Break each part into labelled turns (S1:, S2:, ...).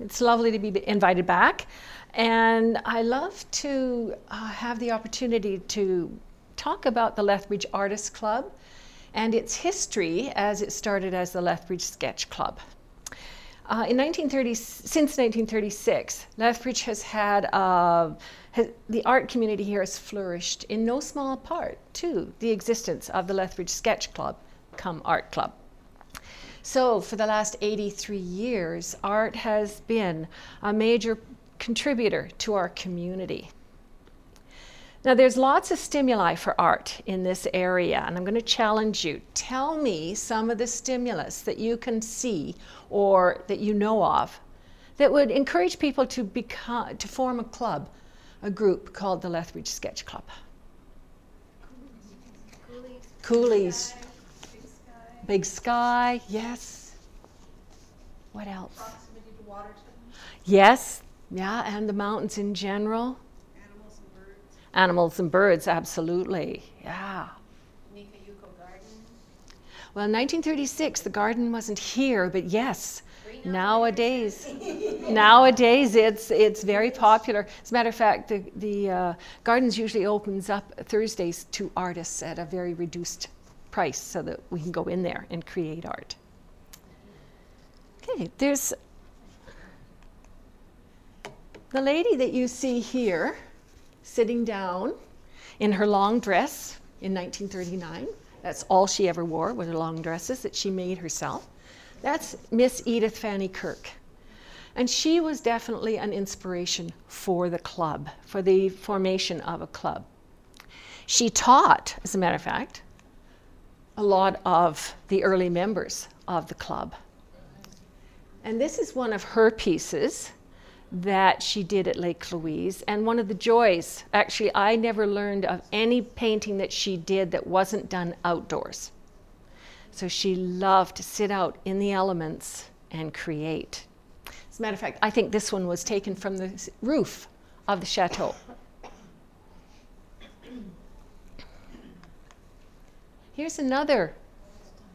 S1: it's lovely to be invited back. And I love to uh, have the opportunity to talk about the Lethbridge Artists Club and its history as it started as the Lethbridge Sketch Club. Uh, in 1930, since 1936, Lethbridge has had, uh, has, the art community here has flourished in no small part to the existence of the Lethbridge Sketch Club, come Art Club. So for the last 83 years, art has been a major contributor to our community. Now, there's lots of stimuli for art in this area, and I'm going to challenge you. Tell me some of the stimulus that you can see or that you know of that would encourage people to, become, to form a club, a group called the Lethbridge Sketch Club. Coulees. Coulees. Big sky. Yes. What else?
S2: Proximity to Waterton.
S1: Yes, yeah, and the mountains in general.
S2: Animals and birds.
S1: Animals and birds, absolutely. Yeah.
S2: Nikka Yuko Garden.
S1: Well, in 1936, the garden wasn't here, but yes, nowadays, nowadays it's it's very popular. As a matter of fact, the the uh, gardens usually opens up Thursdays to artists at a very reduced price, so that we can go in there and create art. Okay, there's the lady that you see here, sitting down in her long dress in 1939. That's all she ever wore were the long dresses that she made herself. That's Miss Edith Fanny Kirk. And she was definitely an inspiration for the club, for the formation of a club. She taught, as a matter of fact, a lot of the early members of the club. And this is one of her pieces that she did at Lake Louise. And one of the joys, actually, I never learned of any painting that she did that wasn't done outdoors. So she loved to sit out in the elements and create. As a matter of fact, I think this one was taken from the roof of the chateau. Here's another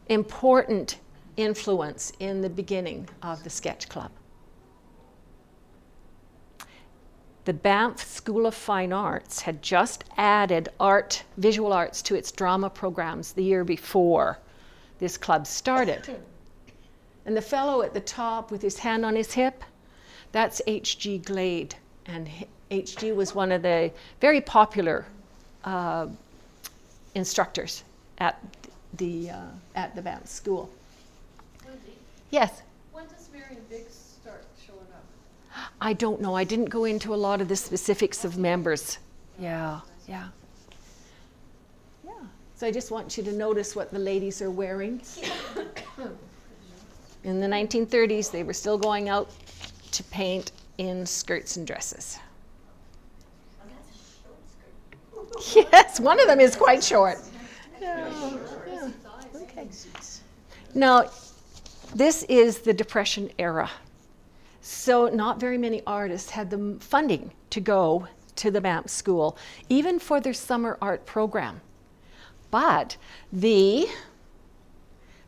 S1: important influence in the beginning of the sketch club. the Banff School of Fine Arts had just added art, visual arts to its drama programs the year before this club started. And the fellow at the top with his hand on his hip, that's H.G. Glyde. And H.G. was one of the very popular uh, instructors at the, uh, at the Banff School.
S2: Wendy,
S1: Yes?
S2: when does Marion Biggs start showing up?
S1: I don't know. I didn't go into a lot of the specifics of members. Yeah, yeah. Yeah. So I just want you to notice what the ladies are wearing. In the 1930s, they were still going out to paint in skirts and dresses. Yes, one of them is quite short. Okay. Now, this is the Depression era. So not very many artists had the funding to go to the Banff School, even for their summer art program. But the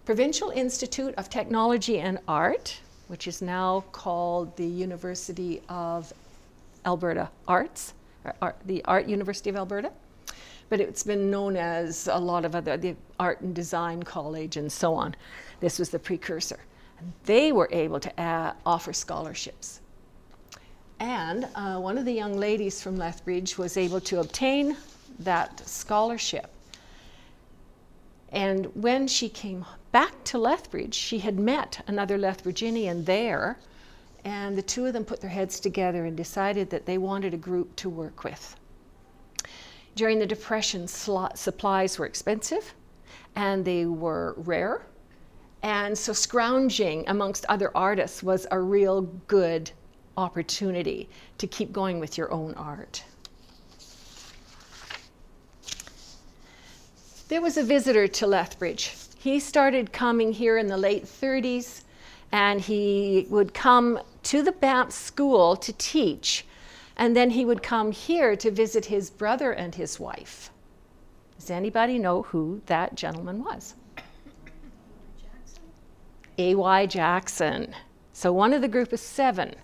S1: Provincial Institute of Technology and Art, which is now called the University of Alberta Arts, or the Art University of Alberta, but it's been known as a lot of other, the Art and Design College and so on. This was the precursor. They were able to uh, offer scholarships. And uh, one of the young ladies from Lethbridge was able to obtain that scholarship. And when she came back to Lethbridge, she had met another Lethbridgian there, and the two of them put their heads together and decided that they wanted a group to work with. During the Depression, supplies were expensive and they were rare. And so scrounging amongst other artists was a real good opportunity to keep going with your own art. There was a visitor to Lethbridge. He started coming here in the late 30s and he would come to the Banff school to teach and then he would come here to visit his brother and his wife. Does anybody know who that gentleman was? A.Y. Jackson. So one of the group of seven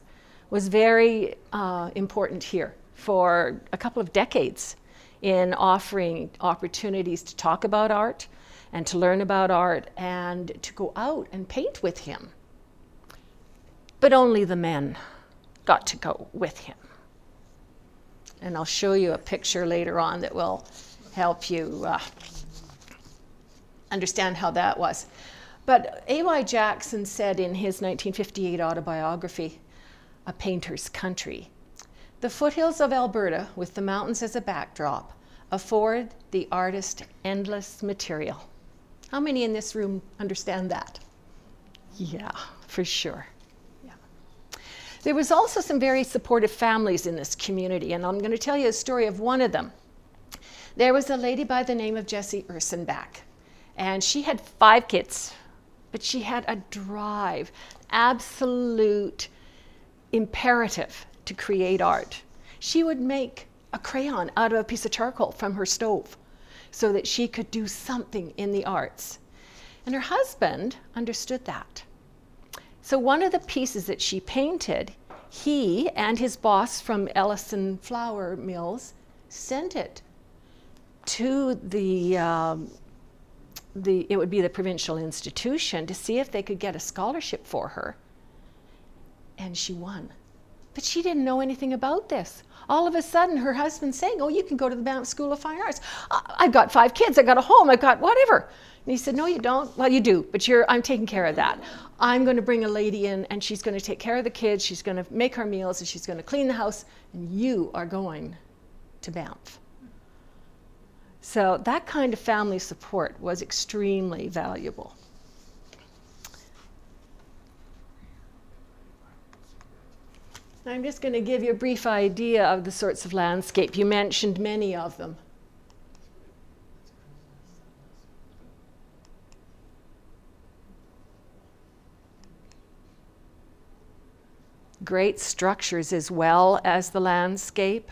S1: was very uh, important here for a couple of decades in offering opportunities to talk about art and to learn about art and to go out and paint with him. But only the men got to go with him. And I'll show you a picture later on that will help you uh, understand how that was. But A.Y. Jackson said in his 1958 autobiography, A Painter's Country, the foothills of Alberta, with the mountains as a backdrop, afford the artist endless material. How many in this room understand that? Yeah, for sure. There was also some very supportive families in this community, and I'm going to tell you a story of one of them. There was a lady by the name of Jessie Ursenbach, and she had five kids, but she had a drive, absolute imperative to create art. She would make a crayon out of a piece of charcoal from her stove so that she could do something in the arts. And her husband understood that. So one of the pieces that she painted, he and his boss from Ellison Flour Mills sent it to the, um, the, it would be the provincial institution to see if they could get a scholarship for her. And she won. But she didn't know anything about this. All of a sudden, her husband's saying, Oh, you can go to the Banff School of Fine Arts. I've got five kids, I've got a home, I've got whatever. And he said, No, you don't. Well, you do, but you're, I'm taking care of that. I'm going to bring a lady in, and she's going to take care of the kids, she's going to make our meals, and she's going to clean the house, and you are going to Banff. So that kind of family support was extremely valuable. I'm just going to give you a brief idea of the sorts of landscape. You mentioned many of them. Great structures as well as the landscape.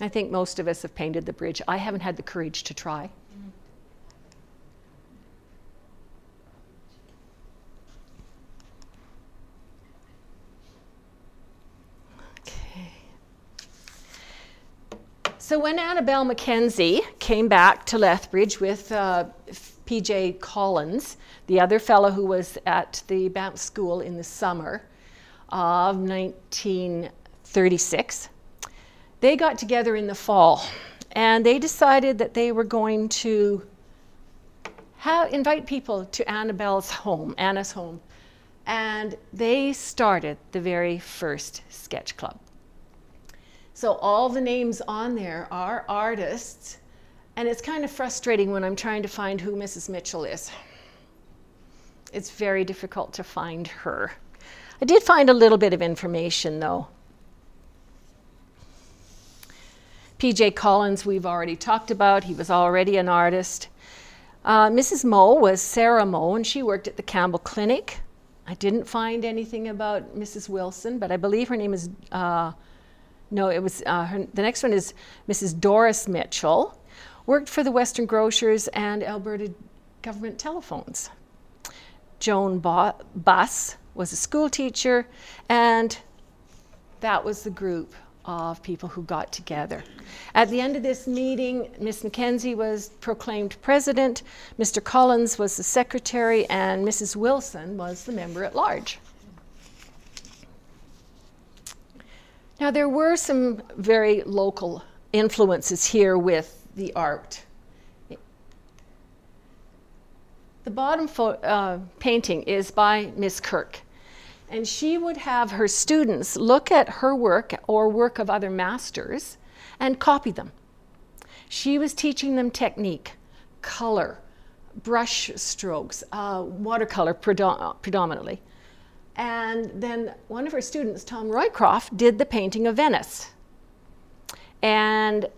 S1: I think most of us have painted the bridge. I haven't had the courage to try. So when Annabelle Mackenzie came back to Lethbridge with uh, P.J. Collins, the other fellow who was at the Banff School in the summer of 1936, they got together in the fall and they decided that they were going to invite people to Annabelle's home, Anna's home, and they started the very first sketch club. So all the names on there are artists, and it's kind of frustrating when I'm trying to find who Mrs. Mitchell is. It's very difficult to find her. I did find a little bit of information though. P.J. Collins, we've already talked about. He was already an artist. Uh, Mrs. Moe was Sarah Moe, and she worked at the Campbell Clinic. I didn't find anything about Mrs. Wilson, but I believe her name is uh, no, it was uh, her, the next one is Mrs. Doris Mitchell, worked for the Western Grocers and Alberta Government Telephones. Joan Bo Buss was a school teacher, and that was the group of people who got together. At the end of this meeting, Miss Mackenzie was proclaimed president, Mr. Collins was the secretary, and Mrs. Wilson was the member at large. Now, there were some very local influences here with the art. The bottom uh, painting is by Miss Kirk, and she would have her students look at her work or work of other masters and copy them. She was teaching them technique, color, brush strokes, uh, watercolor predominantly. And then one of her students, Tom Roycroft, did the painting of Venice. And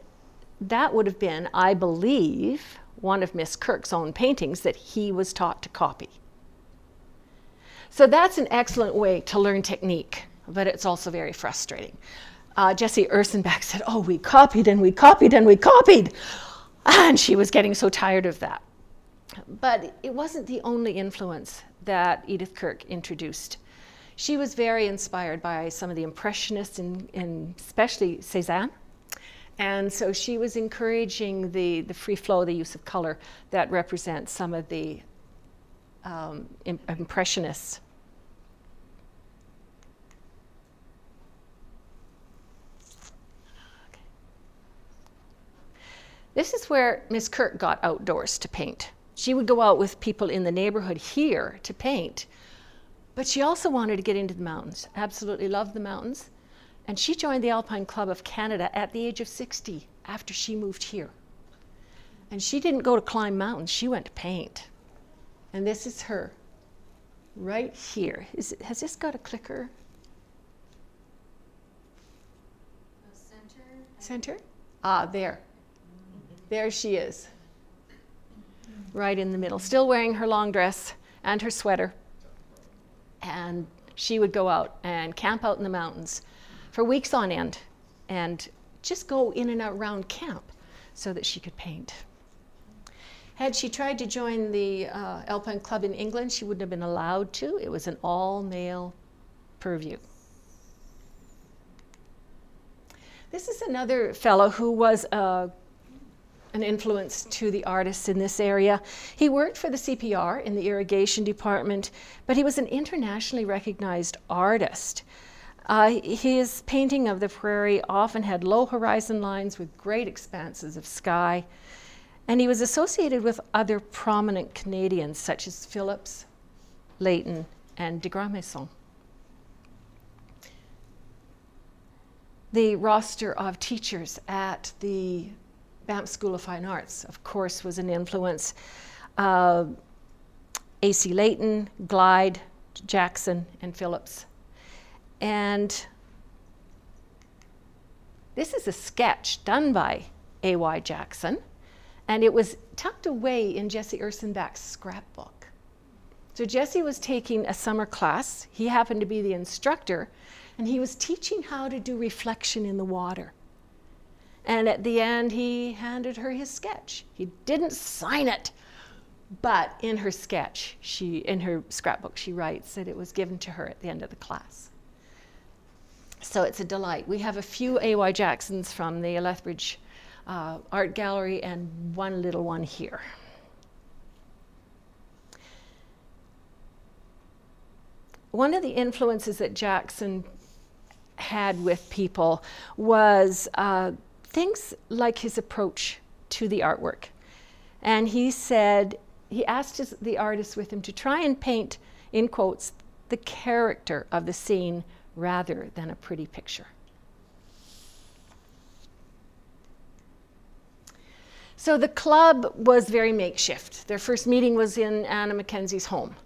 S1: that would have been, I believe, one of Miss Kirk's own paintings that he was taught to copy. So that's an excellent way to learn technique, but it's also very frustrating. Uh, Jessie Ursenbach said, Oh, we copied and we copied and we copied. And she was getting so tired of that. but it wasn't the only influence that Edith Kirk introduced. She was very inspired by some of the Impressionists, and, especially Cezanne. And so she was encouraging the, the free flow, the use of color that represents some of the um, Impressionists. This is where Miss Kirk got outdoors to paint. She would go out with people in the neighborhood here to paint, but she also wanted to get into the mountains, absolutely loved the mountains. And she joined the Alpine Club of Canada at the age of 60 after she moved here. And she didn't go to climb mountains, she went to paint. And this is her right here. Is has this got a clicker?
S2: center.
S1: Center? Ah, there. There she is, right in the middle, still wearing her long dress and her sweater. And she would go out and camp out in the mountains for weeks on end and just go in and out around camp so that she could paint. Had she tried to join the uh, Alpine Club in England, she wouldn't have been allowed to. It was an all male purview. This is another fellow who was a an influence to the artists in this area. He worked for the CPR in the irrigation department, but he was an internationally recognized artist. Uh, his painting of the prairie often had low horizon lines with great expanses of sky, and he was associated with other prominent Canadians such as Phillips, Leighton, and de Grandmaison. The roster of teachers at the Banff School of Fine Arts, of course, was an influence. Uh, A.C. Leighton, Glyde, Jackson, and Phillips. And this is a sketch done by A.Y. Jackson, and it was tucked away in Jesse Ursenbach's scrapbook. So Jesse was taking a summer class. He happened to be the instructor, and he was teaching how to do reflection in the water. And at the end, he handed her his sketch. He didn't sign it, but in her sketch, she, in her scrapbook, she writes that it was given to her at the end of the class. So it's a delight. We have a few A.Y. Jacksons from the Lethbridge uh, Art Gallery and one little one here. One of the influences that Jackson had with people was uh, things like his approach to the artwork. And he said, he asked his, the artist with him to try and paint, in quotes, the character of the scene rather than a pretty picture. So the club was very makeshift. Their first meeting was in Anna Mackenzie's home.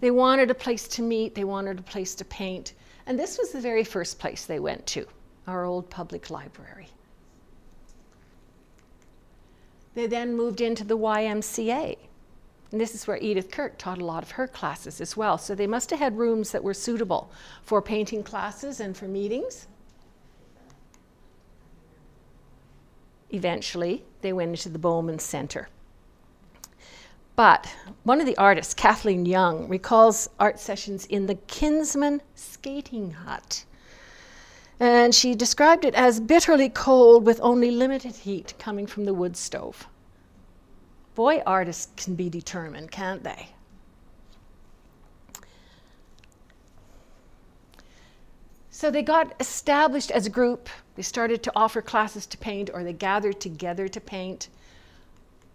S1: They wanted a place to meet, they wanted a place to paint, and this was the very first place they went to, our old public library. They then moved into the YMCA. And this is where Edith Kirk taught a lot of her classes as well. So they must have had rooms that were suitable for painting classes and for meetings. Eventually, they went into the Bowman Center. But one of the artists, Kathleen Young, recalls art sessions in the Kinsman Skating Hut. And she described it as bitterly cold with only limited heat coming from the wood stove. Boy, artists can be determined, can't they? So they got established as a group. They started to offer classes to paint, or they gathered together to paint.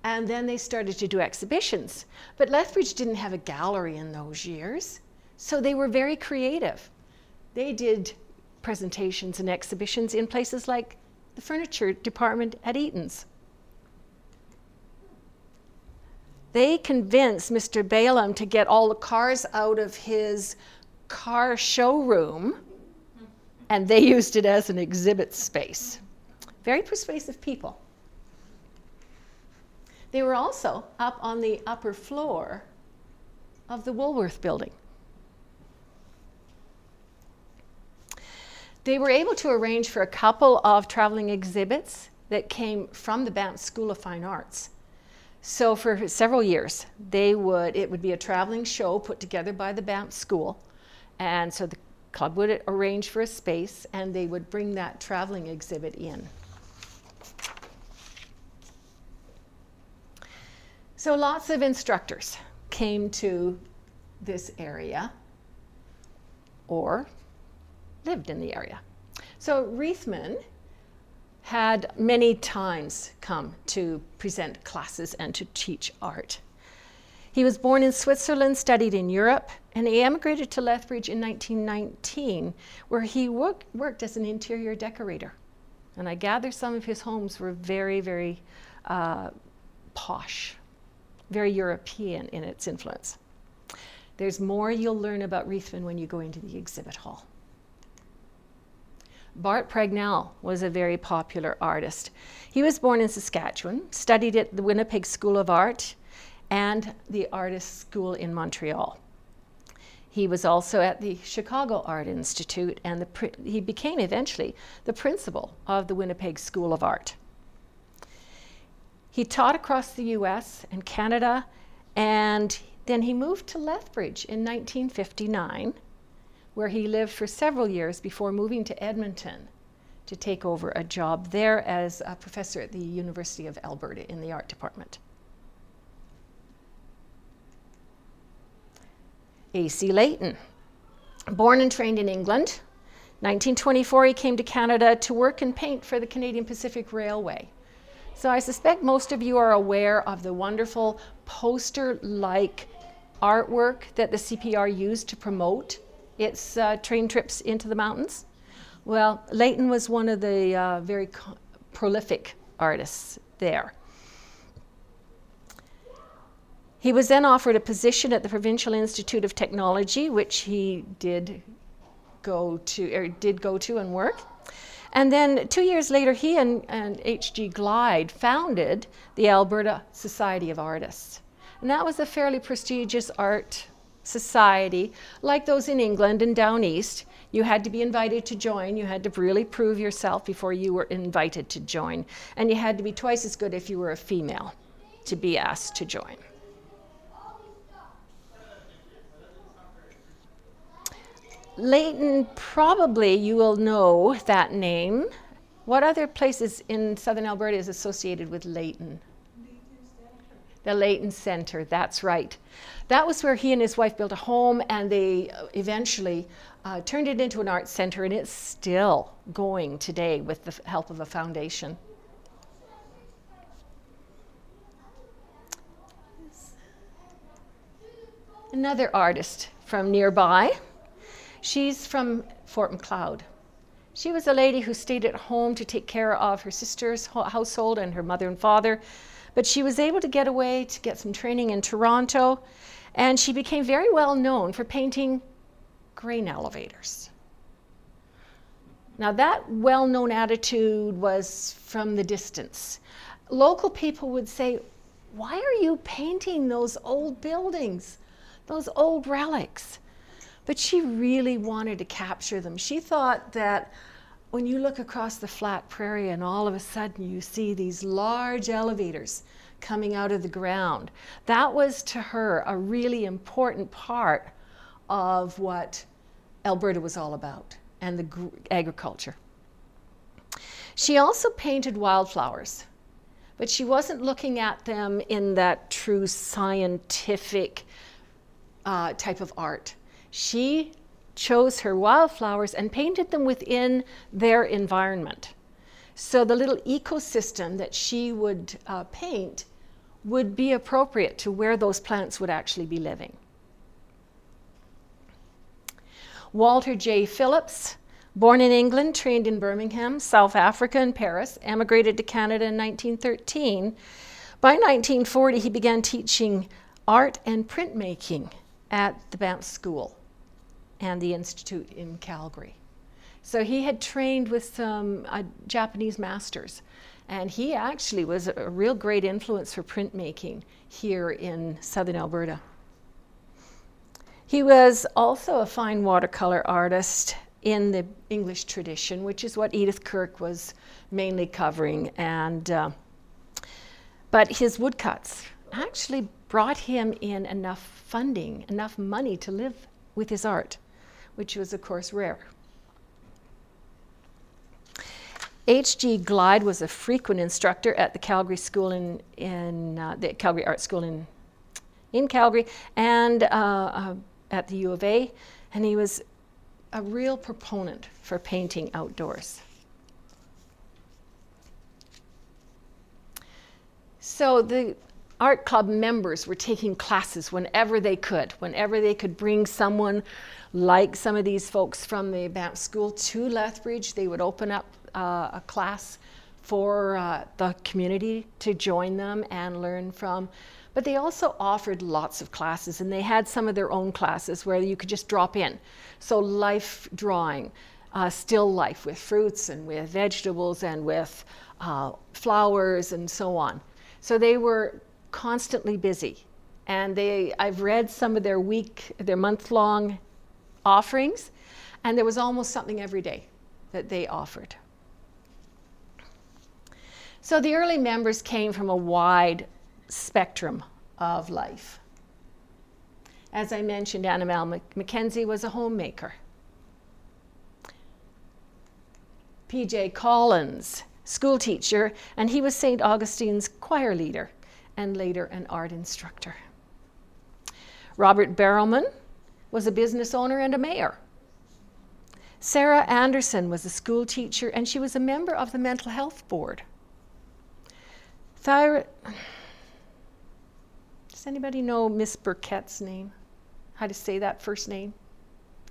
S1: And then they started to do exhibitions. But Lethbridge didn't have a gallery in those years, so they were very creative. They did presentations and exhibitions in places like the furniture department at Eaton's. They convinced Mr. Balaam to get all the cars out of his car showroom, and they used it as an exhibit space. Very persuasive people. They were also up on the upper floor of the Woolworth building. They were able to arrange for a couple of traveling exhibits that came from the Banff School of Fine Arts. So for several years, they would it would be a traveling show put together by the Banff School, and so the club would arrange for a space, and they would bring that traveling exhibit in. So lots of instructors came to this area or lived in the area. So Reithman had many times come to present classes and to teach art. He was born in Switzerland, studied in Europe, and he emigrated to Lethbridge in 1919, where he work, worked as an interior decorator. And I gather some of his homes were very, very uh, posh, very European in its influence. There's more you'll learn about Reithman when you go into the exhibit hall. Bart Pragnell was a very popular artist. He was born in Saskatchewan, studied at the Winnipeg School of Art and the Artist School in Montreal. He was also at the Chicago Art Institute and the, he became eventually the principal of the Winnipeg School of Art. He taught across the US and Canada and then he moved to Lethbridge in 1959 where he lived for several years before moving to Edmonton to take over a job there as a professor at the University of Alberta in the art department. A.C. Leighton, born and trained in England, 1924 he came to Canada to work and paint for the Canadian Pacific Railway. So I suspect most of you are aware of the wonderful poster-like artwork that the CPR used to promote its uh, train trips into the mountains? Well, Leighton was one of the uh, very prolific artists there. He was then offered a position at the Provincial Institute of Technology, which he did go to, or did go to and work. And then two years later, he and, and H.G. Glyde founded the Alberta Society of Artists. And that was a fairly prestigious art society, like those in England and down east. You had to be invited to join. You had to really prove yourself before you were invited to join. And you had to be twice as good if you were a female to be asked to join. Leighton, probably you will know that name. What other places in southern Alberta is associated with Leighton? The Leighton Center, that's right. That was where he and his wife built a home and they eventually uh, turned it into an art center and it's still going today with the help of a foundation. Another artist from nearby. She's from Fort Macleod. She was a lady who stayed at home to take care of her sister's household and her mother and father but she was able to get away to get some training in Toronto, and she became very well known for painting grain elevators. Now, that well known attitude was from the distance. Local people would say, Why are you painting those old buildings, those old relics? But she really wanted to capture them. She thought that when you look across the flat prairie and all of a sudden you see these large elevators coming out of the ground, that was to her a really important part of what Alberta was all about and the agriculture. She also painted wildflowers, but she wasn't looking at them in that true scientific uh, type of art. She chose her wildflowers and painted them within their environment. So the little ecosystem that she would uh, paint would be appropriate to where those plants would actually be living. Walter J. Phillips, born in England, trained in Birmingham, South Africa, and Paris, emigrated to Canada in 1913. By 1940, he began teaching art and printmaking at the Banff School and the Institute in Calgary. So he had trained with some uh, Japanese masters, and he actually was a real great influence for printmaking here in southern Alberta. He was also a fine watercolor artist in the English tradition, which is what Edith Kirk was mainly covering. And, uh, but his woodcuts actually brought him in enough funding, enough money to live with his art, which was, of course, rare. H.G. Glyde was a frequent instructor at the Calgary School in, in uh, the Calgary Art School in, in Calgary and uh, uh, at the U of A, and he was a real proponent for painting outdoors. So the art club members were taking classes whenever they could, whenever they could bring someone like some of these folks from the Banff School to Lethbridge, they would open up uh, a class for uh, the community to join them and learn from. But they also offered lots of classes, and they had some of their own classes where you could just drop in. So, life drawing, uh, still life with fruits and with vegetables and with uh, flowers and so on. So, they were constantly busy. And they, I've read some of their week, their month long offerings, and there was almost something every day that they offered. So the early members came from a wide spectrum of life. As I mentioned, Annabelle McKenzie was a homemaker. P.J. Collins, school teacher, and he was St. Augustine's choir leader and later an art instructor. Robert Barrowman was a business owner and a mayor. Sarah Anderson was a school teacher and she was a member of the mental health board. Thyra, does anybody know Miss Burkett's name? How to say that first name?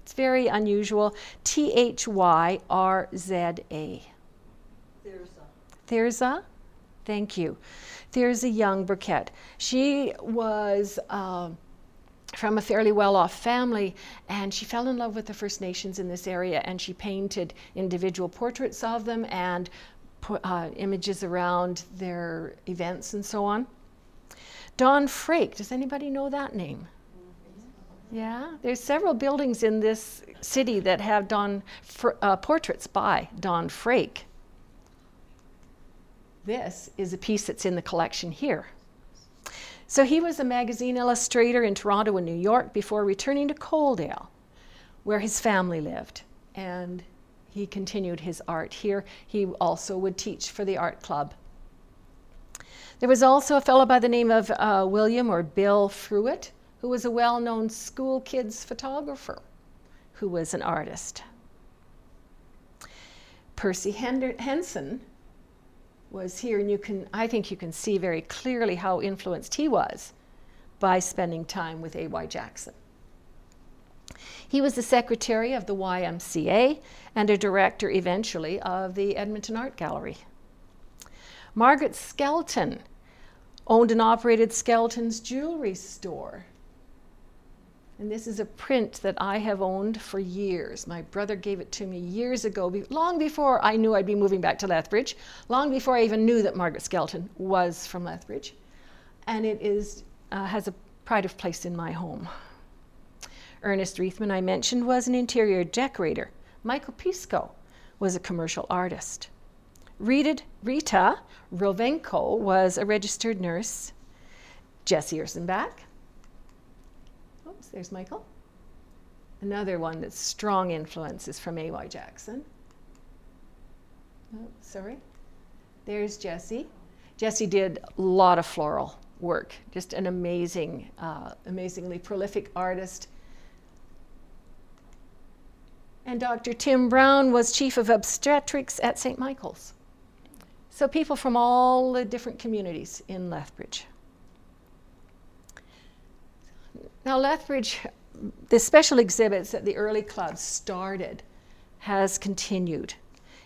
S1: It's very unusual. T H Y R Z A. Thirza. Thirza? Thank you. There's a young Burkett. She was uh, from a fairly well-off family, and she fell in love with the First Nations in this area, and she painted individual portraits of them and put, uh, images around their events and so on. Don Frake, does anybody know that name? Yeah, there's several buildings in this city that have Don uh, portraits by Don Frake. This is a piece that's in the collection here. So he was a magazine illustrator in Toronto and New York before returning to Coaldale, where his family lived. And he continued his art here. He also would teach for the art club. There was also a fellow by the name of uh, William or Bill Fruitt, who was a well known school kids photographer who was an artist. Percy Henson was here, and you can, I think you can see very clearly how influenced he was by spending time with A.Y. Jackson. He was the secretary of the YMCA and a director eventually of the Edmonton Art Gallery. Margaret Skelton owned and operated Skelton's jewelry store and this is a print that I have owned for years. My brother gave it to me years ago, long before I knew I'd be moving back to Lethbridge, long before I even knew that Margaret Skelton was from Lethbridge. And it is, uh, has a pride of place in my home. Ernest Reithman, I mentioned, was an interior decorator. Michael Pisco was a commercial artist. Rita, Rita Rovenko was a registered nurse. Jesse Ursenbach There's Michael. Another one that's strong influences from A.Y. Jackson. Oh, sorry. There's Jesse. Jesse did a lot of floral work, just an amazing, uh, amazingly prolific artist. And Dr. Tim Brown was chief of obstetrics at St. Michael's. So people from all the different communities in Lethbridge. Now, Lethbridge, the special exhibits that the early club started has continued.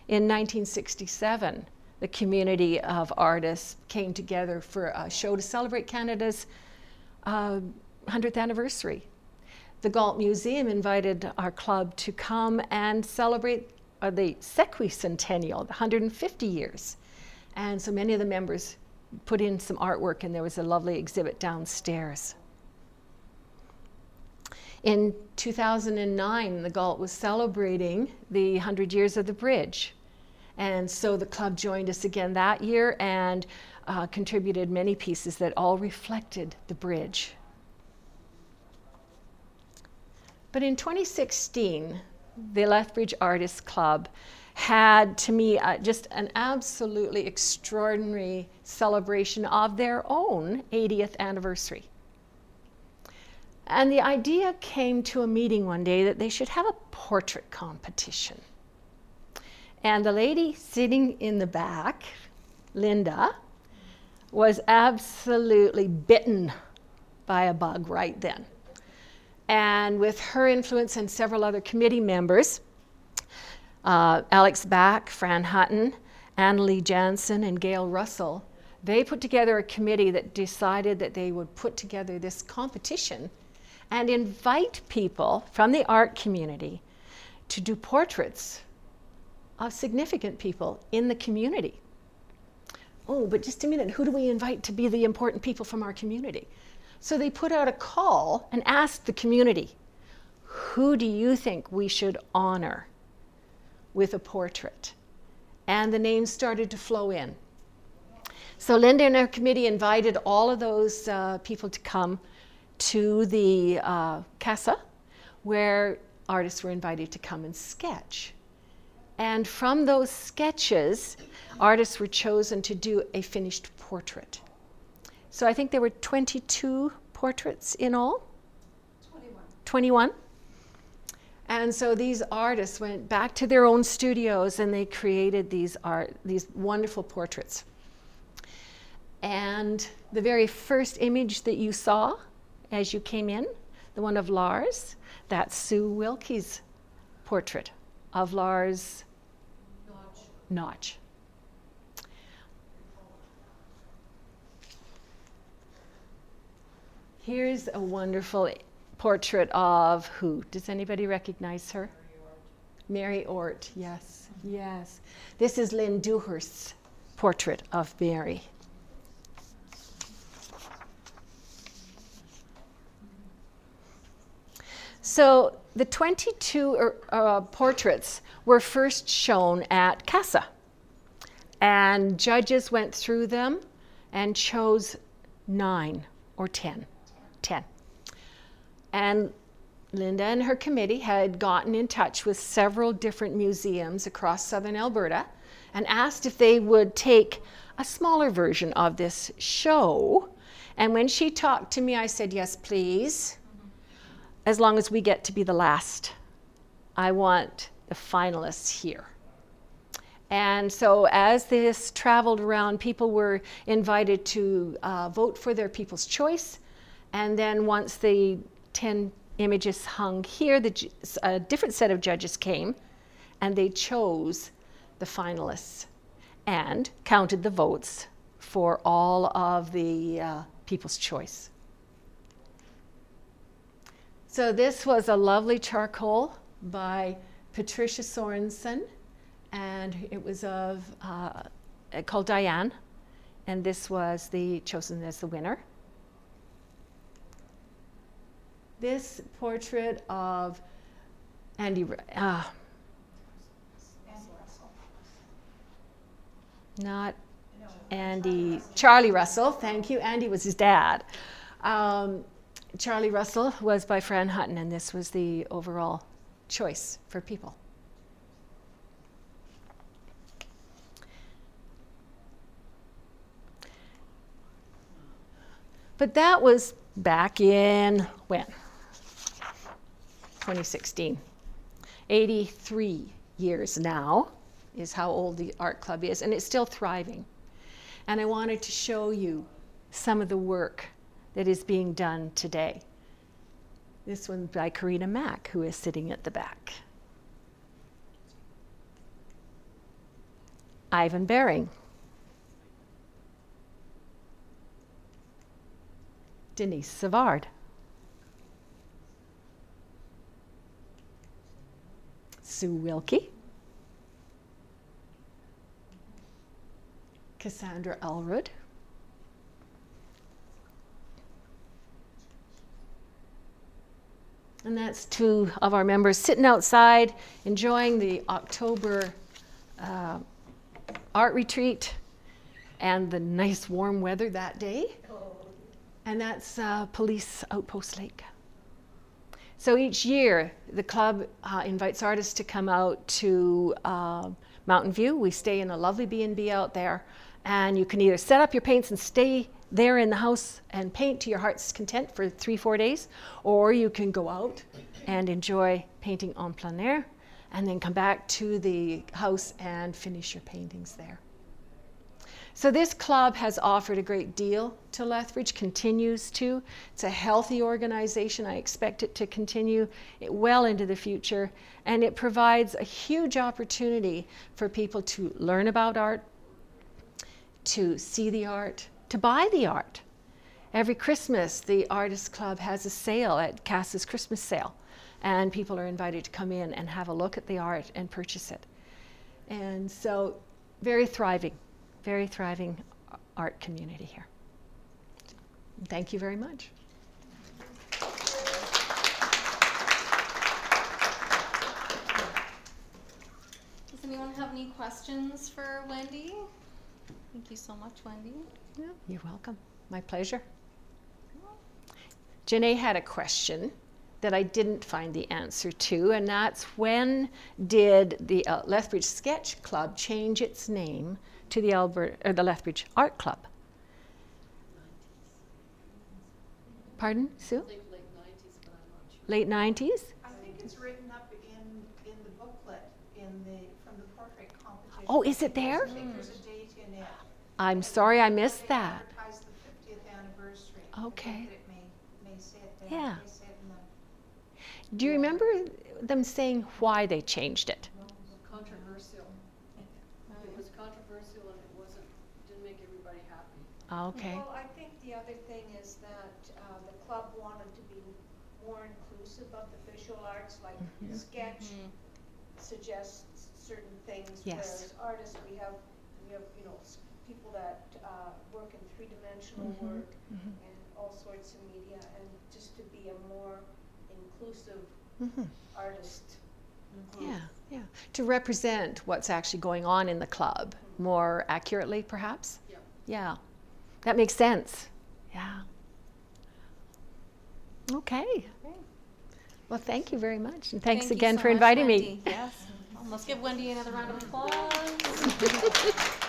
S1: In 1967, the community of artists came together for a show to celebrate Canada's uh, 100th anniversary. The Galt Museum invited our club to come and celebrate uh, the sequicentennial, the 150 years. And so many of the members put in some artwork, and there was a lovely exhibit downstairs. In 2009, the Galt was celebrating the 100 years of the bridge. And so the club joined us again that year and uh, contributed many pieces that all reflected the bridge. But in 2016, the Lethbridge Artists Club had, to me, uh, just an absolutely extraordinary celebration of their own 80th anniversary. And the idea came to a meeting one day that they should have a portrait competition. And the lady sitting in the back, Linda, was absolutely bitten by a bug right then. And with her influence and several other committee members, uh, Alex Back, Fran Hutton, Annalie Jansen, and Gail Russell, they put together a committee that decided that they would put together this competition and invite people from the art community to do portraits of significant people in the community. Oh, but just a minute, who do we invite to be the important people from our community? So they put out a call and asked the community, who do you think we should honor with a portrait? And the names started to flow in. So Linda and her committee invited all of those uh, people to come to the uh, Casa, where artists were invited to come and sketch. And from those sketches, artists were chosen to do a finished portrait. So I think there were 22 portraits in all.
S2: 21.
S1: 21. And so these artists went back to their own studios and they created these art, these wonderful portraits. And the very first image that you saw as you came in, the one of Lars, that's Sue Wilkie's portrait of Lars Notch. Here's a wonderful portrait of who? Does anybody recognize her? Mary Ort, yes, yes. This is Lynn Dewhurst's portrait of Mary. So the 22 er, uh, portraits were first shown at CASA. And judges went through them and chose nine or ten. Ten. And Linda and her committee had gotten in touch with several different museums across southern Alberta and asked if they would take a smaller version of this show. And when she talked to me, I said, Yes, please as long as we get to be the last. I want the finalists here. And so, as this traveled around, people were invited to uh, vote for their people's choice. And then, once the 10 images hung here, the, a different set of judges came and they chose the finalists and counted the votes for all of the uh, people's choice. So this was a lovely charcoal by Patricia Sorensen, and it was of uh, called Diane, and this was the chosen as the winner. This portrait of Andy, uh, not Andy, Charlie Russell. Thank you. Andy was his dad. Um, Charlie Russell was by Fran Hutton, and this was the overall choice for people. But that was back in when? 2016. 83 years now is how old the art club is, and it's still thriving. And I wanted to show you some of the work that is being done today. This one by Karina Mack, who is sitting at the back. Ivan Bering. Denise Savard. Sue Wilkie. Cassandra Elrod. And that's two of our members sitting outside enjoying the October uh, art retreat and the nice warm weather that day. And that's uh, Police Outpost Lake. So each year, the club uh, invites artists to come out to uh, Mountain View. We stay in a lovely B&B out there, and you can either set up your paints and stay there in the house and paint to your heart's content for three, four days, or you can go out and enjoy painting en plein air, and then come back to the house and finish your paintings there. So this club has offered a great deal to Lethbridge, continues to. It's a healthy organization. I expect it to continue well into the future. And it provides a huge opportunity for people to learn about art, to see the art, to buy the art. Every Christmas, the Artists Club has a sale at Casa's Christmas sale. And people are invited to come in and have a look at the art and purchase it. And so, very thriving very thriving art community here. Thank you very much.
S2: Does anyone have any questions for Wendy? Thank you so much, Wendy.
S1: Yeah, you're welcome. My pleasure. Janae had a question that I didn't find the answer to, and that's when did the uh, Lethbridge Sketch Club change its name to the Albert or the Lethbridge Art Club. Pardon, Sue?
S3: Late, late nineties, but I'm not sure.
S1: Late nineties?
S4: I think it's written up in, in the booklet, in the, from the portrait competition.
S1: Oh, is it there?
S4: I think there's a date in it.
S1: I'm sorry I missed that.
S4: advertised the fiftieth anniversary. I think
S1: Okay.
S4: may, may say it there.
S1: Yeah.
S4: May say it in the,
S1: Do you remember them saying why they changed it?
S3: Well, it was controversial. It was controversial and it wasn't, didn't make everybody happy.
S1: Okay.
S5: Well, I think the other thing is that uh, the club wanted to be more inclusive of the visual arts, like
S1: Mhm.
S5: sketch suggests certain things.
S1: Yes.
S5: Whereas artists, we have, we have, you know, s- people that uh, work in three-dimensional
S1: Mhm,
S5: work
S1: mhm.
S5: and all sorts of media, and just to be a more inclusive
S1: hmm
S5: artist group.
S1: Yeah, yeah. To represent what's actually going on in the club more accurately, perhaps?
S3: Yep.
S1: Yeah. That makes sense. Yeah. Okay. Well, thank you very much. And thanks
S2: Thank
S1: again
S2: so
S1: for
S2: much,
S1: inviting me.
S2: Yes. Let's give Wendy another round of applause.